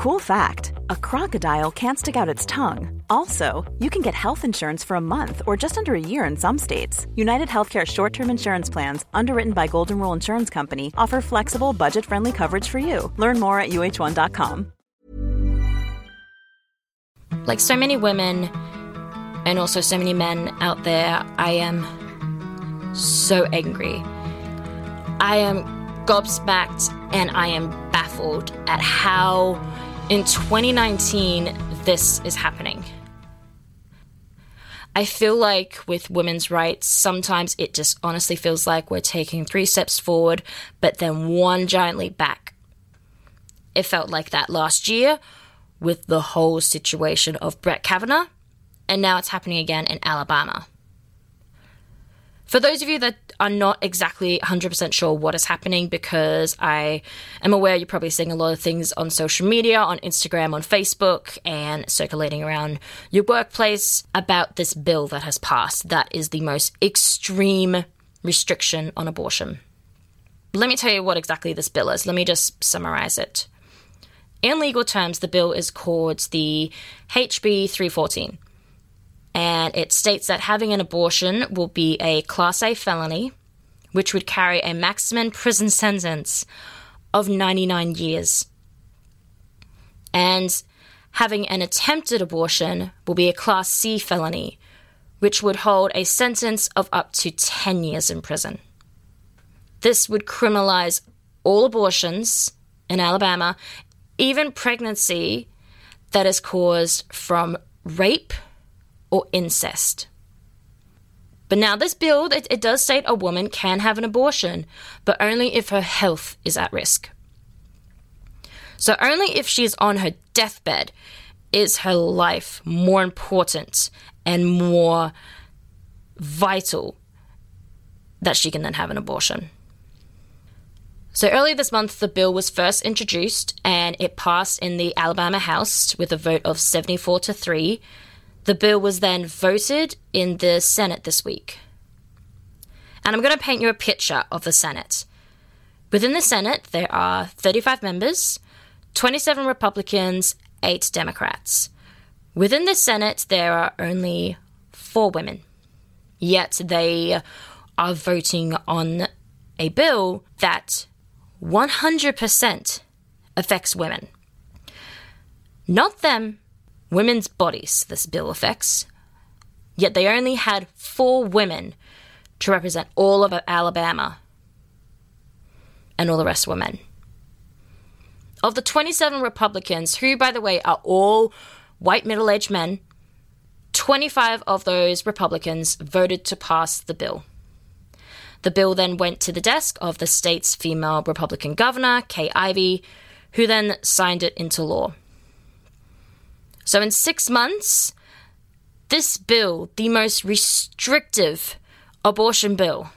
Cool fact a crocodile can't stick out its tongue. Also, you can get health insurance for a month or just under a year in some states. United Healthcare short term insurance plans, underwritten by Golden Rule Insurance Company, offer flexible, budget friendly coverage for you. Learn more at uh1.com. Like so many women and also so many men out there, I am so angry. I am gobsmacked and I am baffled at how in 2019 this is happening. I feel like with women's rights, sometimes it just honestly feels like we're taking three steps forward, but then one giant leap back. It felt like that last year with the whole situation of Brett Kavanaugh, and now it's happening again in Alabama. For those of you that are not exactly 100% sure what is happening, because I am aware you're probably seeing a lot of things on social media, on Instagram, on Facebook, and circulating around your workplace about this bill that has passed that is the most extreme restriction on abortion. Let me tell you what exactly this bill is. Let me just summarize it. In legal terms, the bill is called the HB 314 and it states that having an abortion will be a Class A felony, which would carry a maximum prison sentence of 99 years. And having an attempted abortion will be a Class C felony, which would hold a sentence of up to 10 years in prison. This would criminalize all abortions in Alabama, even pregnancy that is caused from rape or incest. But now, this bill, it, it does state a woman can have an abortion, but only if her health is at risk. So, only if she's on her deathbed is her life more important and more vital that she can then have an abortion. So, earlier this month, the bill was first introduced and it passed in the Alabama House with a vote of 74 to 3 the bill was then voted in the Senate this week. And I'm going to paint you a picture of the Senate. Within the Senate, there are 35 members, 27 Republicans, 8 Democrats. Within the Senate, there are only 4 women. Yet they are voting on a bill that 100% affects women. Not them, women's bodies this bill affects. Yet they only had four women to represent all of Alabama, and all the rest were men. Of the 27 Republicans, who, by the way, are all white middle aged men, 25 of those Republicans voted to pass the bill. The bill then went to the desk of the state's female Republican governor, Kay Ivey, who then signed it into law. So, in six months, this bill, the most restrictive abortion bill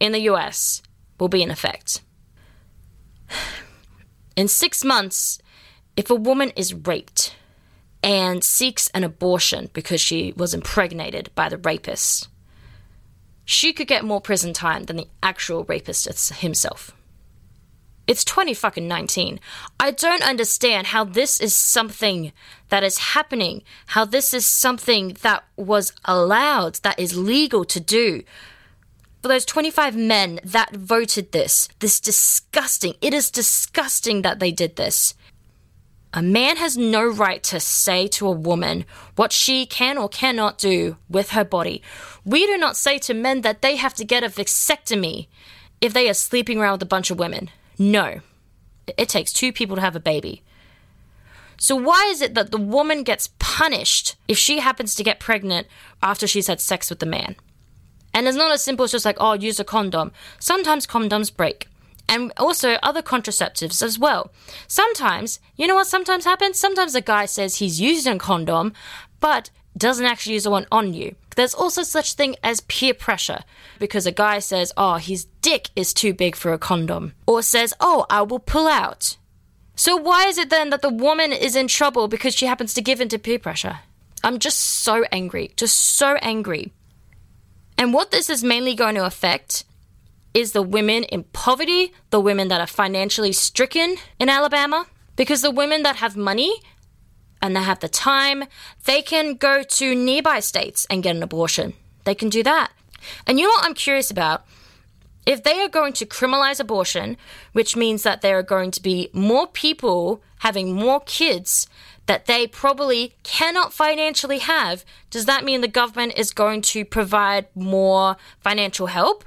in the US, will be in effect. In six months, if a woman is raped and seeks an abortion because she was impregnated by the rapist, she could get more prison time than the actual rapist himself. It's 20 fucking 19. I don't understand how this is something that is happening, how this is something that was allowed, that is legal to do. For those 25 men that voted this, this disgusting, it is disgusting that they did this. A man has no right to say to a woman what she can or cannot do with her body. We do not say to men that they have to get a vasectomy if they are sleeping around with a bunch of women. No. It takes two people to have a baby. So, why is it that the woman gets punished if she happens to get pregnant after she's had sex with the man? And it's not as simple as just like, oh, use a condom. Sometimes condoms break. And also other contraceptives as well. Sometimes, you know what sometimes happens? Sometimes a guy says he's used a condom, but doesn't actually use the one on you. There's also such thing as peer pressure because a guy says, "Oh, his dick is too big for a condom," or says, "Oh, I will pull out." So why is it then that the woman is in trouble because she happens to give in to peer pressure? I'm just so angry, just so angry. And what this is mainly going to affect is the women in poverty, the women that are financially stricken in Alabama, Because the women that have money and they have the time, they can go to nearby states and get an abortion. They can do that. And you know what I'm curious about? If they are going to criminalize abortion, which means that there are going to be more people having more kids that they probably cannot financially have, does that mean the government is going to provide more financial help?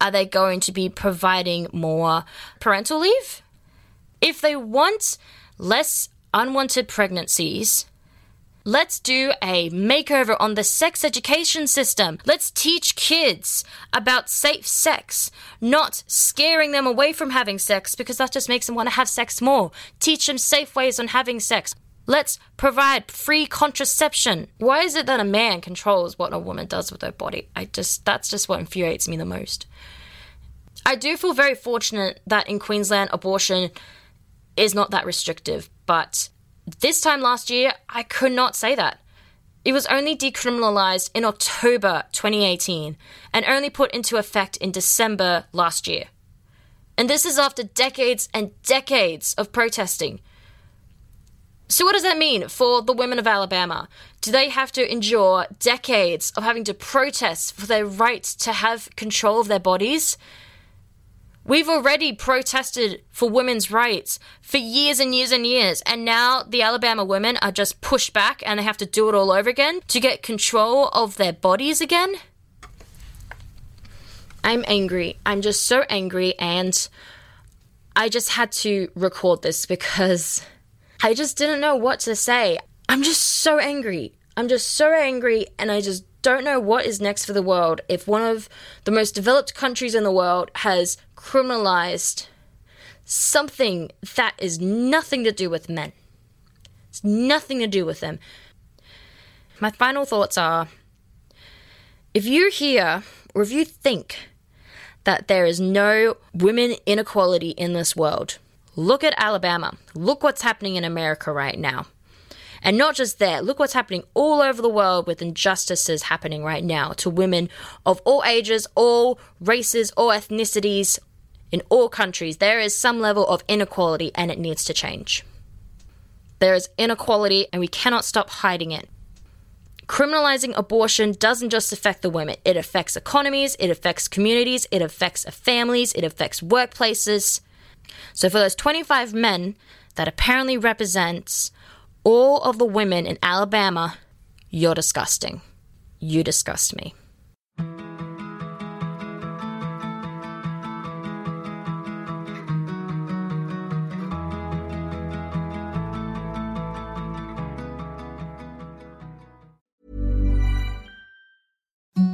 Are they going to be providing more parental leave? If they want less unwanted pregnancies, Let's do a makeover on the sex education system. Let's teach kids about safe sex, not scaring them away from having sex because that just makes them want to have sex more. Teach them safe ways on having sex. Let's provide free contraception. Why is it that a man controls what a woman does with her body? I just that's just what infuriates me the most. I do feel very fortunate that in Queensland abortion is not that restrictive, but this time last year, I could not say that. It was only decriminalised in October 2018 and only put into effect in December last year. And this is after decades and decades of protesting. So, what does that mean for the women of Alabama? Do they have to endure decades of having to protest for their right to have control of their bodies? We've already protested for women's rights for years and years and years, and now the Alabama women are just pushed back and they have to do it all over again to get control of their bodies again. I'm angry. I'm just so angry, and I just had to record this because I just didn't know what to say. I'm just so angry. I'm just so angry, and I just don't know what is next for the world if one of the most developed countries in the world has criminalized something that is nothing to do with men. It's nothing to do with them. My final thoughts are if you hear or if you think that there is no women inequality in this world, look at Alabama. Look what's happening in America right now. And not just there, look what's happening all over the world with injustices happening right now to women of all ages, all races, all ethnicities, in all countries, there is some level of inequality and it needs to change. There is inequality and we cannot stop hiding it. Criminalizing abortion doesn't just affect the women, it affects economies, it affects communities, it affects families, it affects workplaces. So, for those 25 men that apparently represents all of the women in Alabama, you're disgusting. You disgust me.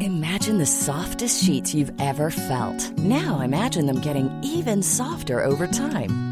Imagine the softest sheets you've ever felt. Now imagine them getting even softer over time.